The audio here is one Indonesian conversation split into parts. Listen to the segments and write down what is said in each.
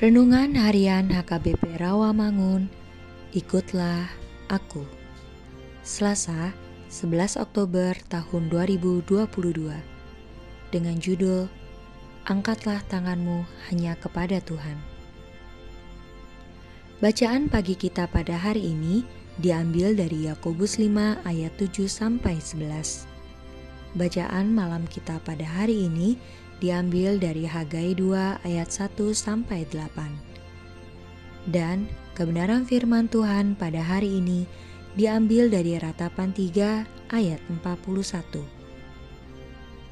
Renungan Harian HKBP Rawamangun, ikutlah aku. Selasa, 11 Oktober tahun 2022. Dengan judul Angkatlah tanganmu hanya kepada Tuhan. Bacaan pagi kita pada hari ini diambil dari Yakobus 5 ayat 7 sampai 11. Bacaan malam kita pada hari ini diambil dari Hagai 2 ayat 1 sampai 8. Dan kebenaran firman Tuhan pada hari ini diambil dari Ratapan 3 ayat 41.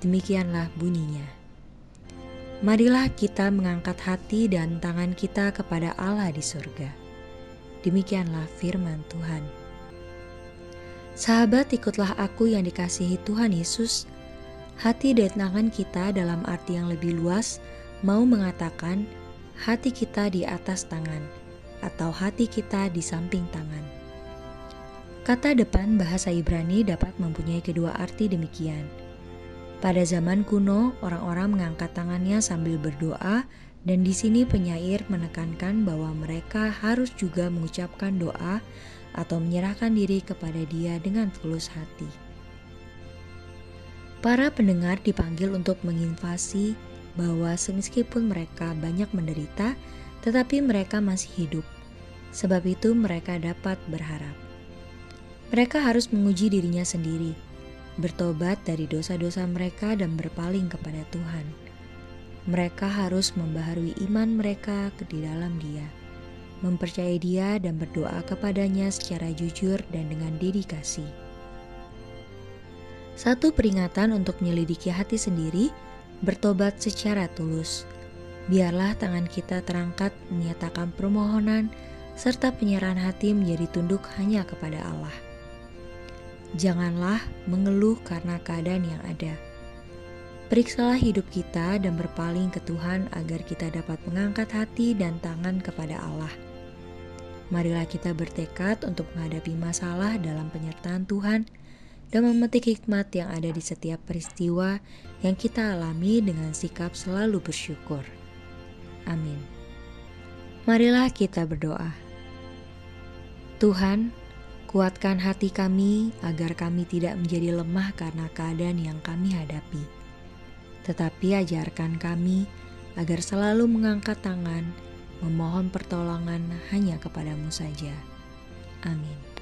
Demikianlah bunyinya. Marilah kita mengangkat hati dan tangan kita kepada Allah di surga. Demikianlah firman Tuhan. Sahabat, ikutlah aku yang dikasihi Tuhan Yesus Hati dan tangan kita dalam arti yang lebih luas mau mengatakan hati kita di atas tangan atau hati kita di samping tangan. Kata depan bahasa Ibrani dapat mempunyai kedua arti demikian. Pada zaman kuno, orang-orang mengangkat tangannya sambil berdoa dan di sini penyair menekankan bahwa mereka harus juga mengucapkan doa atau menyerahkan diri kepada Dia dengan tulus hati. Para pendengar dipanggil untuk menginvasi bahwa meskipun mereka banyak menderita, tetapi mereka masih hidup. Sebab itu mereka dapat berharap. Mereka harus menguji dirinya sendiri, bertobat dari dosa-dosa mereka dan berpaling kepada Tuhan. Mereka harus membaharui iman mereka ke di dalam Dia, mempercayai Dia dan berdoa kepadanya secara jujur dan dengan dedikasi. Satu peringatan untuk menyelidiki hati sendiri, bertobat secara tulus. Biarlah tangan kita terangkat menyatakan permohonan serta penyerahan hati menjadi tunduk hanya kepada Allah. Janganlah mengeluh karena keadaan yang ada. Periksalah hidup kita dan berpaling ke Tuhan agar kita dapat mengangkat hati dan tangan kepada Allah. Marilah kita bertekad untuk menghadapi masalah dalam penyertaan Tuhan dan memetik hikmat yang ada di setiap peristiwa yang kita alami dengan sikap selalu bersyukur. Amin. Marilah kita berdoa. Tuhan, kuatkan hati kami agar kami tidak menjadi lemah karena keadaan yang kami hadapi. Tetapi ajarkan kami agar selalu mengangkat tangan, memohon pertolongan hanya kepadamu saja. Amin.